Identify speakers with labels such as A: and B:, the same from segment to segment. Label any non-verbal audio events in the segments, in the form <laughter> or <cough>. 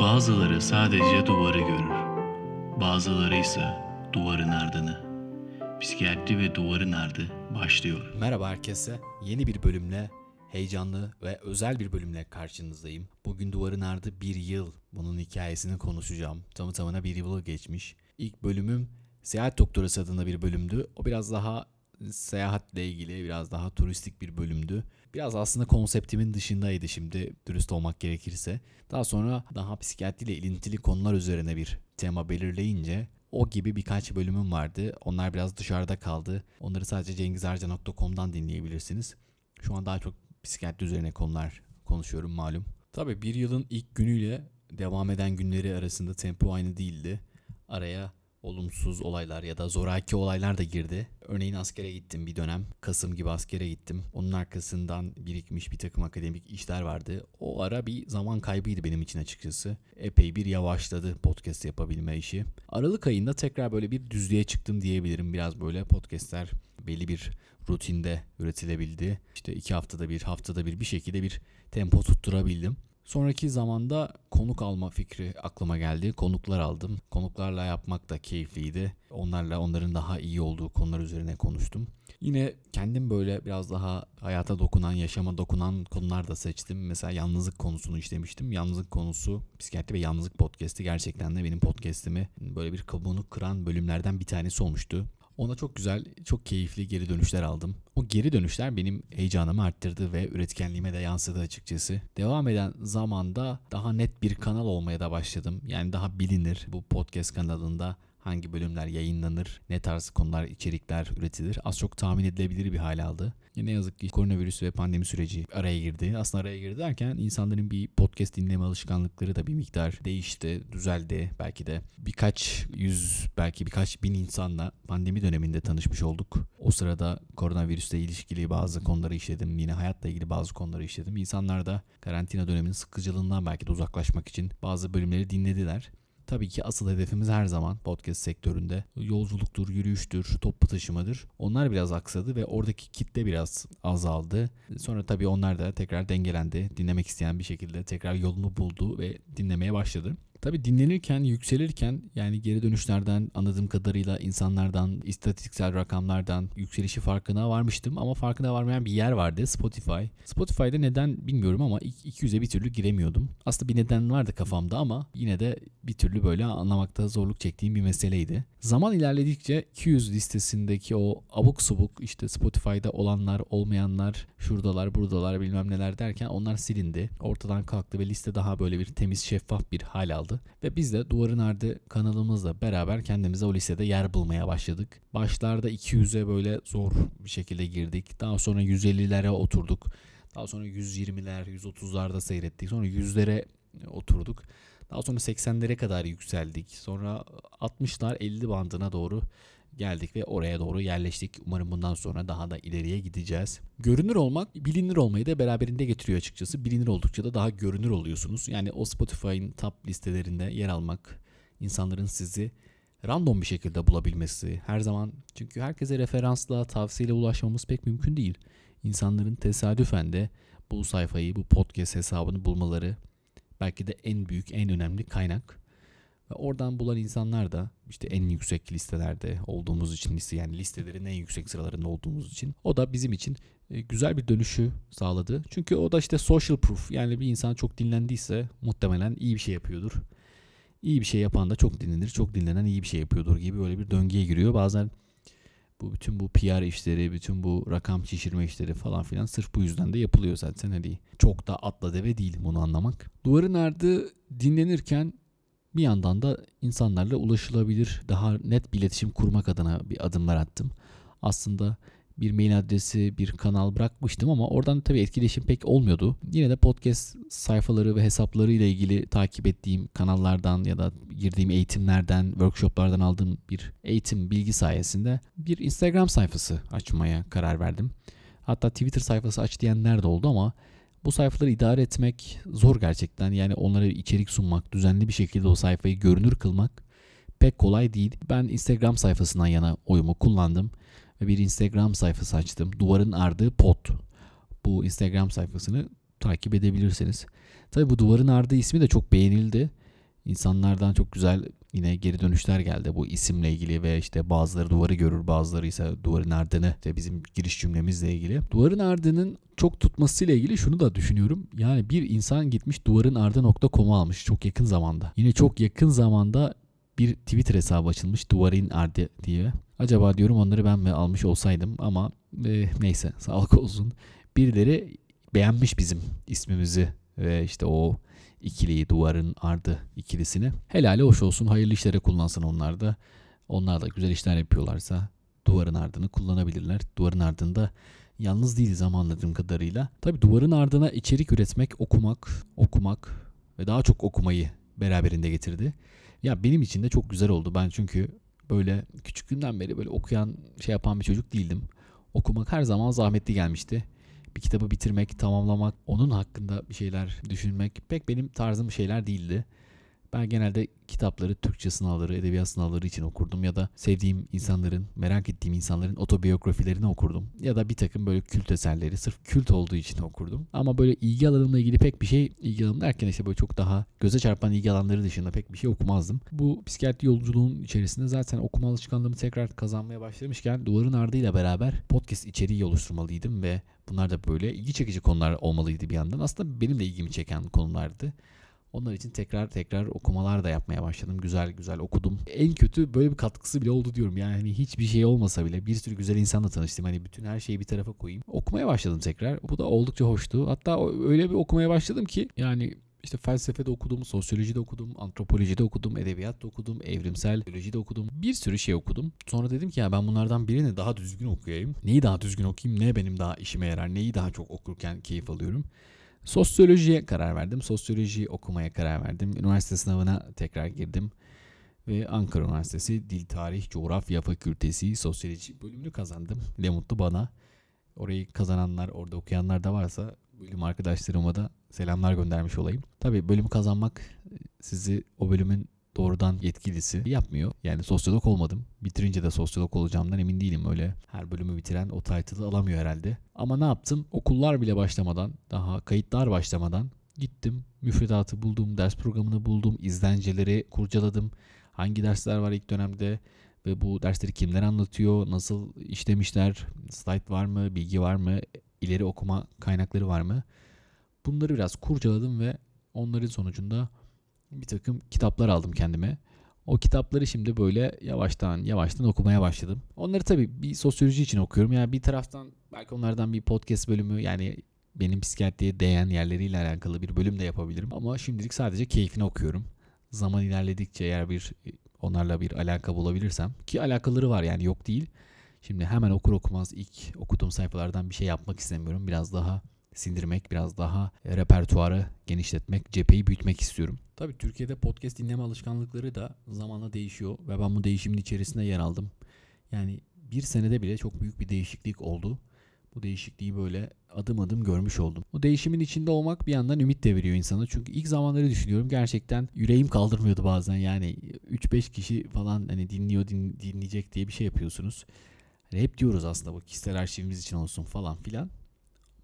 A: Bazıları sadece duvarı görür. Bazıları ise duvarın ardını. Psikiyatri ve duvarın ardı başlıyor.
B: Merhaba herkese. Yeni bir bölümle, heyecanlı ve özel bir bölümle karşınızdayım. Bugün Duvarın Ardı bir yıl. Bunun hikayesini konuşacağım. Tamı tamına bir yılı geçmiş. İlk bölümüm Seyahat Doktorası adında bir bölümdü. O biraz daha seyahatle ilgili, biraz daha turistik bir bölümdü. Biraz aslında konseptimin dışındaydı şimdi dürüst olmak gerekirse. Daha sonra daha psikiyatriyle ilintili konular üzerine bir tema belirleyince o gibi birkaç bölümüm vardı. Onlar biraz dışarıda kaldı. Onları sadece cengizarca.com'dan dinleyebilirsiniz. Şu an daha çok psikiyatri üzerine konular konuşuyorum malum. Tabii bir yılın ilk günüyle devam eden günleri arasında tempo aynı değildi. Araya olumsuz olaylar ya da zoraki olaylar da girdi. Örneğin askere gittim bir dönem. Kasım gibi askere gittim. Onun arkasından birikmiş bir takım akademik işler vardı. O ara bir zaman kaybıydı benim için açıkçası. Epey bir yavaşladı podcast yapabilme işi. Aralık ayında tekrar böyle bir düzlüğe çıktım diyebilirim. Biraz böyle podcastler belli bir rutinde üretilebildi. İşte iki haftada bir, haftada bir bir şekilde bir tempo tutturabildim. Sonraki zamanda konuk alma fikri aklıma geldi. Konuklar aldım. Konuklarla yapmak da keyifliydi. Onlarla onların daha iyi olduğu konular üzerine konuştum. Yine kendim böyle biraz daha hayata dokunan, yaşama dokunan konular da seçtim. Mesela yalnızlık konusunu işlemiştim. Yalnızlık konusu psikiyatri ve yalnızlık podcast'i gerçekten de benim podcast'imi böyle bir kabuğunu kıran bölümlerden bir tanesi olmuştu. Ona çok güzel, çok keyifli geri dönüşler aldım. O geri dönüşler benim heyecanımı arttırdı ve üretkenliğime de yansıdı açıkçası. Devam eden zamanda daha net bir kanal olmaya da başladım. Yani daha bilinir bu podcast kanalında hangi bölümler yayınlanır, ne tarz konular, içerikler üretilir az çok tahmin edilebilir bir hal aldı. Ne yazık ki koronavirüs ve pandemi süreci araya girdi. Aslında araya girdi derken insanların bir podcast dinleme alışkanlıkları da bir miktar değişti, düzeldi. Belki de birkaç yüz, belki birkaç bin insanla pandemi döneminde tanışmış olduk. O sırada koronavirüsle ilişkili bazı konuları işledim. Yine hayatla ilgili bazı konuları işledim. İnsanlar da karantina döneminin sıkıcılığından belki de uzaklaşmak için bazı bölümleri dinlediler. Tabii ki asıl hedefimiz her zaman podcast sektöründe yolculuktur, yürüyüştür, toplu taşımadır. Onlar biraz aksadı ve oradaki kitle biraz azaldı. Sonra tabii onlar da tekrar dengelendi. Dinlemek isteyen bir şekilde tekrar yolunu buldu ve dinlemeye başladı. Tabi dinlenirken, yükselirken yani geri dönüşlerden anladığım kadarıyla insanlardan, istatistiksel rakamlardan yükselişi farkına varmıştım ama farkına varmayan bir yer vardı Spotify. Spotify'da neden bilmiyorum ama 200'e bir türlü giremiyordum. Aslında bir neden vardı kafamda ama yine de bir türlü böyle anlamakta zorluk çektiğim bir meseleydi. Zaman ilerledikçe 200 listesindeki o abuk subuk işte Spotify'da olanlar, olmayanlar, şuradalar, buradalar bilmem neler derken onlar silindi. Ortadan kalktı ve liste daha böyle bir temiz, şeffaf bir hal aldı aldı. Ve biz de Duvarın Ardı kanalımızla beraber kendimize o listede yer bulmaya başladık. Başlarda 200'e böyle zor bir şekilde girdik. Daha sonra 150'lere oturduk. Daha sonra 120'ler, 130'larda seyrettik. Sonra 100'lere oturduk. Daha sonra 80'lere kadar yükseldik. Sonra 60'lar 50 bandına doğru geldik ve oraya doğru yerleştik. Umarım bundan sonra daha da ileriye gideceğiz. Görünür olmak bilinir olmayı da beraberinde getiriyor açıkçası. Bilinir oldukça da daha görünür oluyorsunuz. Yani o Spotify'ın top listelerinde yer almak, insanların sizi random bir şekilde bulabilmesi her zaman çünkü herkese referansla, tavsiyeyle ulaşmamız pek mümkün değil. İnsanların tesadüfen de bu sayfayı, bu podcast hesabını bulmaları belki de en büyük, en önemli kaynak. Ve oradan bulan insanlar da işte en yüksek listelerde olduğumuz için liste yani listelerin en yüksek sıralarında olduğumuz için o da bizim için e, güzel bir dönüşü sağladı. Çünkü o da işte social proof yani bir insan çok dinlendiyse muhtemelen iyi bir şey yapıyordur. İyi bir şey yapan da çok dinlenir, çok dinlenen iyi bir şey yapıyordur gibi böyle bir döngüye giriyor. Bazen bu bütün bu PR işleri, bütün bu rakam şişirme işleri falan filan sırf bu yüzden de yapılıyor zaten. Hadi çok da atla deve değil bunu anlamak. Duvarın ardı dinlenirken bir yandan da insanlarla ulaşılabilir, daha net bir iletişim kurmak adına bir adımlar attım. Aslında bir mail adresi, bir kanal bırakmıştım ama oradan tabii etkileşim pek olmuyordu. Yine de podcast sayfaları ve hesapları ile ilgili takip ettiğim kanallardan ya da girdiğim eğitimlerden, workshoplardan aldığım bir eğitim bilgi sayesinde bir Instagram sayfası açmaya karar verdim. Hatta Twitter sayfası aç diyenler de oldu ama bu sayfaları idare etmek zor gerçekten. Yani onlara içerik sunmak, düzenli bir şekilde o sayfayı görünür kılmak pek kolay değil. Ben Instagram sayfasından yana oyumu kullandım ve bir Instagram sayfası açtım. Duvarın ardı pot. Bu Instagram sayfasını takip edebilirsiniz. Tabi bu duvarın ardı ismi de çok beğenildi. İnsanlardan çok güzel yine geri dönüşler geldi bu isimle ilgili ve işte bazıları duvarı görür bazıları ise duvarın ardını işte bizim giriş cümlemizle ilgili. Duvarın ardının çok tutmasıyla ilgili şunu da düşünüyorum. Yani bir insan gitmiş duvarın ardı.com'u almış çok yakın zamanda. Yine çok yakın zamanda bir Twitter hesabı açılmış duvarın ardı diye. Acaba diyorum onları ben mi almış olsaydım ama e, neyse sağlık olsun. Birileri beğenmiş bizim ismimizi ve işte o ikiliyi duvarın ardı ikilisini. Helali hoş olsun hayırlı işlere kullansın onlar da. Onlar da güzel işler yapıyorlarsa duvarın ardını kullanabilirler. Duvarın ardında yalnız değiliz ama anladığım kadarıyla. Tabi duvarın ardına içerik üretmek, okumak, okumak ve daha çok okumayı beraberinde getirdi. Ya benim için de çok güzel oldu. Ben çünkü böyle küçüklüğümden beri böyle okuyan şey yapan bir çocuk değildim. Okumak her zaman zahmetli gelmişti bir kitabı bitirmek, tamamlamak, onun hakkında bir şeyler düşünmek pek benim tarzım şeyler değildi. Ben genelde kitapları Türkçe sınavları, edebiyat sınavları için okurdum ya da sevdiğim insanların, merak ettiğim insanların otobiyografilerini okurdum. Ya da bir takım böyle kült eserleri sırf kült olduğu için okurdum. Ama böyle ilgi alanımla ilgili pek bir şey, ilgi alanım derken işte böyle çok daha göze çarpan ilgi alanları dışında pek bir şey okumazdım. Bu psikiyatri yolculuğun içerisinde zaten okuma alışkanlığımı tekrar kazanmaya başlamışken Duvarın Ardıyla beraber podcast içeriği oluşturmalıydım ve bunlar da böyle ilgi çekici konular olmalıydı bir yandan. Aslında benim de ilgimi çeken konulardı. Onlar için tekrar tekrar okumalar da yapmaya başladım. Güzel güzel okudum. En kötü böyle bir katkısı bile oldu diyorum. Yani hani hiçbir şey olmasa bile bir sürü güzel insanla tanıştım. Hani bütün her şeyi bir tarafa koyayım. Okumaya başladım tekrar. Bu da oldukça hoştu. Hatta öyle bir okumaya başladım ki yani işte felsefede okudum, sosyolojide okudum, antropolojide okudum, edebiyatta okudum, evrimsel biyolojide okudum. Bir sürü şey okudum. Sonra dedim ki ya ben bunlardan birini daha düzgün okuyayım. Neyi daha düzgün okuyayım, ne benim daha işime yarar, neyi daha çok okurken keyif alıyorum. Sosyolojiye karar verdim. Sosyoloji okumaya karar verdim. Üniversite sınavına tekrar girdim. Ve Ankara Üniversitesi Dil Tarih Coğrafya Fakültesi Sosyoloji bölümünü kazandım. Ne mutlu bana. Orayı kazananlar, orada okuyanlar da varsa bölüm arkadaşlarıma da selamlar göndermiş olayım. Tabii bölümü kazanmak sizi o bölümün doğrudan yetkilisi yapmıyor. Yani sosyolog olmadım. Bitirince de sosyolog olacağımdan emin değilim. Öyle her bölümü bitiren o title'ı alamıyor herhalde. Ama ne yaptım? Okullar bile başlamadan, daha kayıtlar başlamadan gittim. Müfredatı buldum, ders programını buldum, izlenceleri kurcaladım. Hangi dersler var ilk dönemde ve bu dersleri kimler anlatıyor, nasıl işlemişler, slide var mı, bilgi var mı, ileri okuma kaynakları var mı? Bunları biraz kurcaladım ve onların sonucunda bir takım kitaplar aldım kendime. O kitapları şimdi böyle yavaştan yavaştan okumaya başladım. Onları tabii bir sosyoloji için okuyorum. Yani bir taraftan belki onlardan bir podcast bölümü yani benim psikiyatriye değen yerleriyle alakalı bir bölüm de yapabilirim. Ama şimdilik sadece keyfini okuyorum. Zaman ilerledikçe eğer bir onlarla bir alaka bulabilirsem ki alakaları var yani yok değil. Şimdi hemen okur okumaz ilk okuduğum sayfalardan bir şey yapmak istemiyorum. Biraz daha sindirmek, biraz daha repertuarı genişletmek, cepheyi büyütmek istiyorum. Tabii Türkiye'de podcast dinleme alışkanlıkları da zamanla değişiyor ve ben bu değişimin içerisinde yer aldım. Yani bir senede bile çok büyük bir değişiklik oldu. Bu değişikliği böyle adım adım görmüş oldum. O değişimin içinde olmak bir yandan ümit de veriyor insana. Çünkü ilk zamanları düşünüyorum gerçekten yüreğim kaldırmıyordu bazen. Yani 3-5 kişi falan hani dinliyor din, dinleyecek diye bir şey yapıyorsunuz. Hani hep diyoruz aslında bu kişisel arşivimiz için olsun falan filan.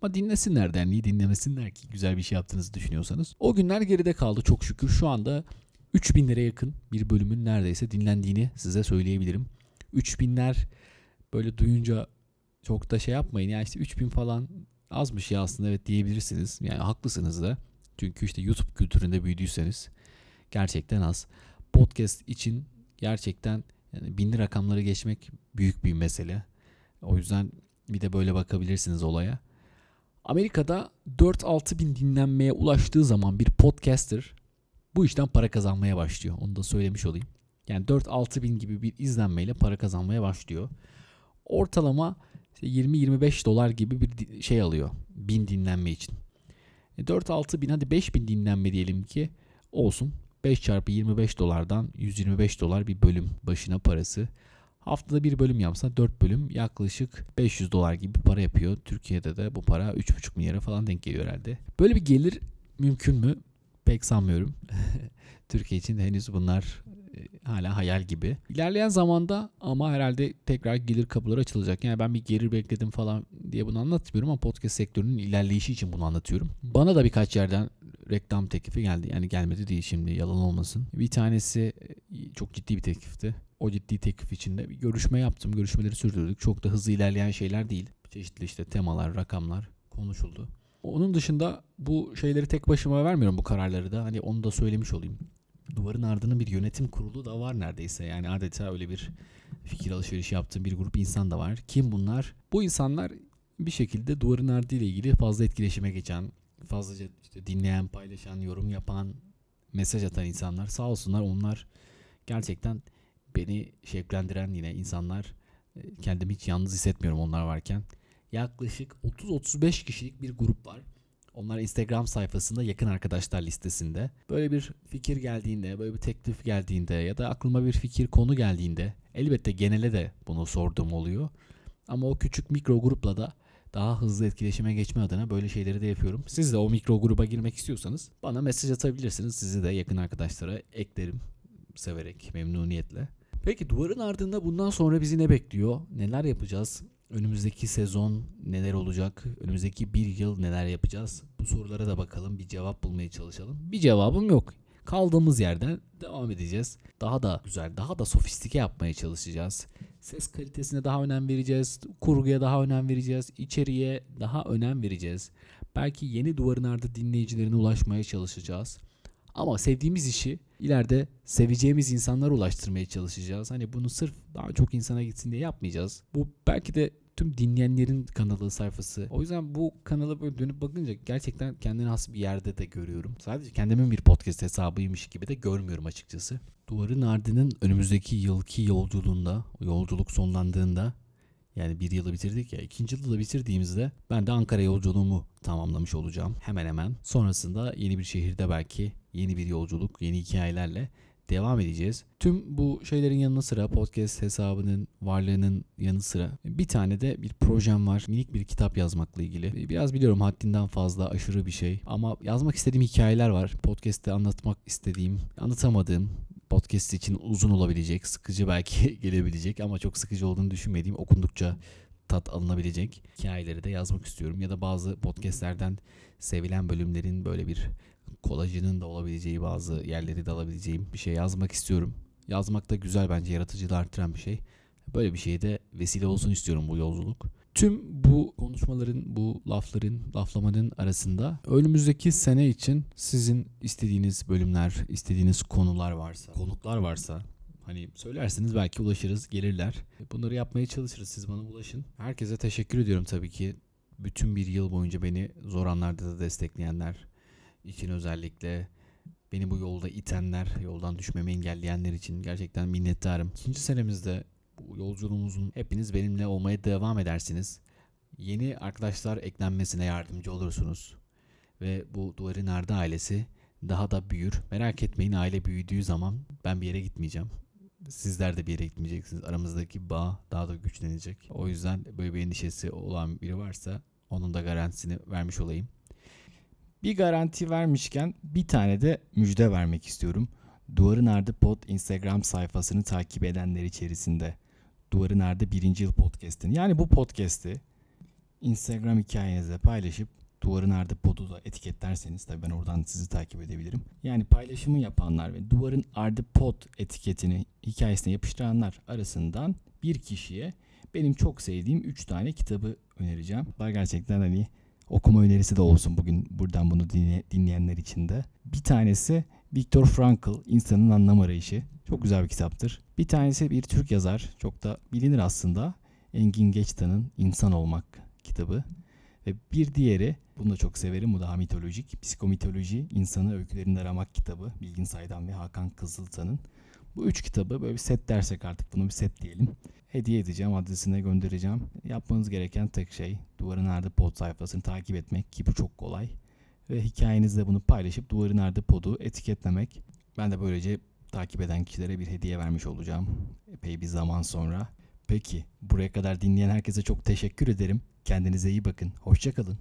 B: Ama dinlesinler derneği dinlemesinler ki güzel bir şey yaptığınızı düşünüyorsanız. O günler geride kaldı çok şükür. Şu anda 3000 liraya yakın bir bölümün neredeyse dinlendiğini size söyleyebilirim. 3000'ler böyle duyunca çok da şey yapmayın. Yani işte 3000 falan azmış ya aslında evet diyebilirsiniz. Yani haklısınız da. Çünkü işte YouTube kültüründe büyüdüyseniz gerçekten az. Podcast için gerçekten yani binli rakamları geçmek büyük bir mesele. O yüzden bir de böyle bakabilirsiniz olaya. Amerika'da 4-6 bin dinlenmeye ulaştığı zaman bir podcaster bu işten para kazanmaya başlıyor. Onu da söylemiş olayım. Yani 4-6 bin gibi bir izlenmeyle para kazanmaya başlıyor. Ortalama 20-25 dolar gibi bir şey alıyor bin dinlenme için. 4-6 e, bin hadi 5 bin dinlenme diyelim ki olsun. 5 çarpı 25 dolardan 125 dolar bir bölüm başına parası. Haftada bir bölüm yapsa 4 bölüm yaklaşık 500 dolar gibi bir para yapıyor. Türkiye'de de bu para 3,5 milyara falan denk geliyor herhalde. Böyle bir gelir mümkün mü? Pek sanmıyorum. <laughs> Türkiye için henüz bunlar e, hala hayal gibi. İlerleyen zamanda ama herhalde tekrar gelir kapıları açılacak. Yani ben bir gelir bekledim falan diye bunu anlatmıyorum ama podcast sektörünün ilerleyişi için bunu anlatıyorum. Bana da birkaç yerden reklam teklifi geldi. Yani gelmedi değil şimdi yalan olmasın. Bir tanesi e, çok ciddi bir teklifti. O ciddi teklif içinde bir görüşme yaptım. Görüşmeleri sürdürdük. Çok da hızlı ilerleyen şeyler değil. Çeşitli işte temalar, rakamlar konuşuldu. Onun dışında bu şeyleri tek başıma vermiyorum bu kararları da. Hani onu da söylemiş olayım. Duvarın ardının bir yönetim kurulu da var neredeyse. Yani adeta öyle bir fikir alışverişi yaptığım bir grup insan da var. Kim bunlar? Bu insanlar bir şekilde duvarın ardı ile ilgili fazla etkileşime geçen, fazlaca işte dinleyen, paylaşan, yorum yapan, mesaj atan insanlar. Sağ olsunlar onlar gerçekten beni şevklendiren yine insanlar. E, Kendimi hiç yalnız hissetmiyorum onlar varken. Yaklaşık 30-35 kişilik bir grup var. Onlar Instagram sayfasında yakın arkadaşlar listesinde. Böyle bir fikir geldiğinde, böyle bir teklif geldiğinde ya da aklıma bir fikir konu geldiğinde elbette genele de bunu sorduğum oluyor. Ama o küçük mikro grupla da daha hızlı etkileşime geçme adına böyle şeyleri de yapıyorum. Siz de o mikro gruba girmek istiyorsanız bana mesaj atabilirsiniz. Sizi de yakın arkadaşlara eklerim severek, memnuniyetle. Peki duvarın ardında bundan sonra bizi ne bekliyor? Neler yapacağız? Önümüzdeki sezon neler olacak? Önümüzdeki bir yıl neler yapacağız? Bu sorulara da bakalım. Bir cevap bulmaya çalışalım. Bir cevabım yok. Kaldığımız yerden devam edeceğiz. Daha da güzel, daha da sofistike yapmaya çalışacağız. Ses kalitesine daha önem vereceğiz. Kurguya daha önem vereceğiz. içeriğe daha önem vereceğiz. Belki yeni duvarın ardı dinleyicilerine ulaşmaya çalışacağız. Ama sevdiğimiz işi ileride seveceğimiz insanlara ulaştırmaya çalışacağız. Hani bunu sırf daha çok insana gitsin diye yapmayacağız. Bu belki de tüm dinleyenlerin kanalı sayfası. O yüzden bu kanala böyle dönüp bakınca gerçekten kendine has bir yerde de görüyorum. Sadece kendimin bir podcast hesabıymış gibi de görmüyorum açıkçası. Duvarın ardının önümüzdeki yılki yolculuğunda, yolculuk sonlandığında yani bir yılı bitirdik ya ikinci yılı da bitirdiğimizde ben de Ankara yolculuğumu tamamlamış olacağım hemen hemen. Sonrasında yeni bir şehirde belki yeni bir yolculuk, yeni hikayelerle devam edeceğiz. Tüm bu şeylerin yanı sıra podcast hesabının varlığının yanı sıra bir tane de bir projem var. Minik bir kitap yazmakla ilgili. Biraz biliyorum haddinden fazla aşırı bir şey ama yazmak istediğim hikayeler var. Podcast'te anlatmak istediğim, anlatamadığım podcast için uzun olabilecek, sıkıcı belki <laughs> gelebilecek ama çok sıkıcı olduğunu düşünmediğim okundukça tat alınabilecek hikayeleri de yazmak istiyorum. Ya da bazı podcastlerden sevilen bölümlerin böyle bir kolajının da olabileceği bazı yerleri de alabileceğim bir şey yazmak istiyorum. Yazmak da güzel bence yaratıcılığı artıran bir şey. Böyle bir şeye de vesile olsun istiyorum bu yolculuk. Tüm bu konuşmaların, bu lafların, laflamanın arasında önümüzdeki sene için sizin istediğiniz bölümler, istediğiniz konular varsa, konuklar varsa hani söylersiniz belki ulaşırız, gelirler. Bunları yapmaya çalışırız. Siz bana ulaşın. Herkese teşekkür ediyorum tabii ki. Bütün bir yıl boyunca beni zor anlarda da destekleyenler için özellikle beni bu yolda itenler, yoldan düşmemi engelleyenler için gerçekten minnettarım. İkinci senemizde bu yolculuğumuzun hepiniz benimle olmaya devam edersiniz. Yeni arkadaşlar eklenmesine yardımcı olursunuz. Ve bu Duvarın Ardı ailesi daha da büyür. Merak etmeyin aile büyüdüğü zaman ben bir yere gitmeyeceğim. Sizler de bir yere gitmeyeceksiniz. Aramızdaki bağ daha da güçlenecek. O yüzden böyle bir endişesi olan biri varsa onun da garantisini vermiş olayım.
C: Bir garanti vermişken bir tane de müjde vermek istiyorum. Duvarın Ardı Pod Instagram sayfasını takip edenler içerisinde Duvarın Ardı 1. yıl podcast'ini yani bu podcast'i Instagram hikayenizde paylaşıp Duvarın Ardı Pod'u da etiketlerseniz tabii ben oradan sizi takip edebilirim. Yani paylaşımı yapanlar ve Duvarın Ardı Pod etiketini hikayesine yapıştıranlar arasından bir kişiye benim çok sevdiğim 3 tane kitabı önereceğim. Bunlar gerçekten hani okuma önerisi de olsun bugün buradan bunu dinle, dinleyenler için de. Bir tanesi Viktor Frankl, İnsanın Anlam Arayışı. Çok güzel bir kitaptır. Bir tanesi bir Türk yazar, çok da bilinir aslında. Engin Geçtan'ın İnsan Olmak kitabı. Ve bir diğeri, bunu da çok severim, bu daha mitolojik. Psikomitoloji, İnsanı Öykülerinde Aramak kitabı. Bilgin Saydan ve Hakan Kızıltan'ın. Bu üç kitabı böyle bir set dersek artık bunu bir set diyelim. Hediye edeceğim, adresine göndereceğim. Yapmanız gereken tek şey Duvarın Ardı Pod sayfasını takip etmek ki bu çok kolay. Ve hikayenizde bunu paylaşıp Duvarın Ardı Pod'u etiketlemek. Ben de böylece takip eden kişilere bir hediye vermiş olacağım. Epey bir zaman sonra. Peki buraya kadar dinleyen herkese çok teşekkür ederim. Kendinize iyi bakın. Hoşçakalın.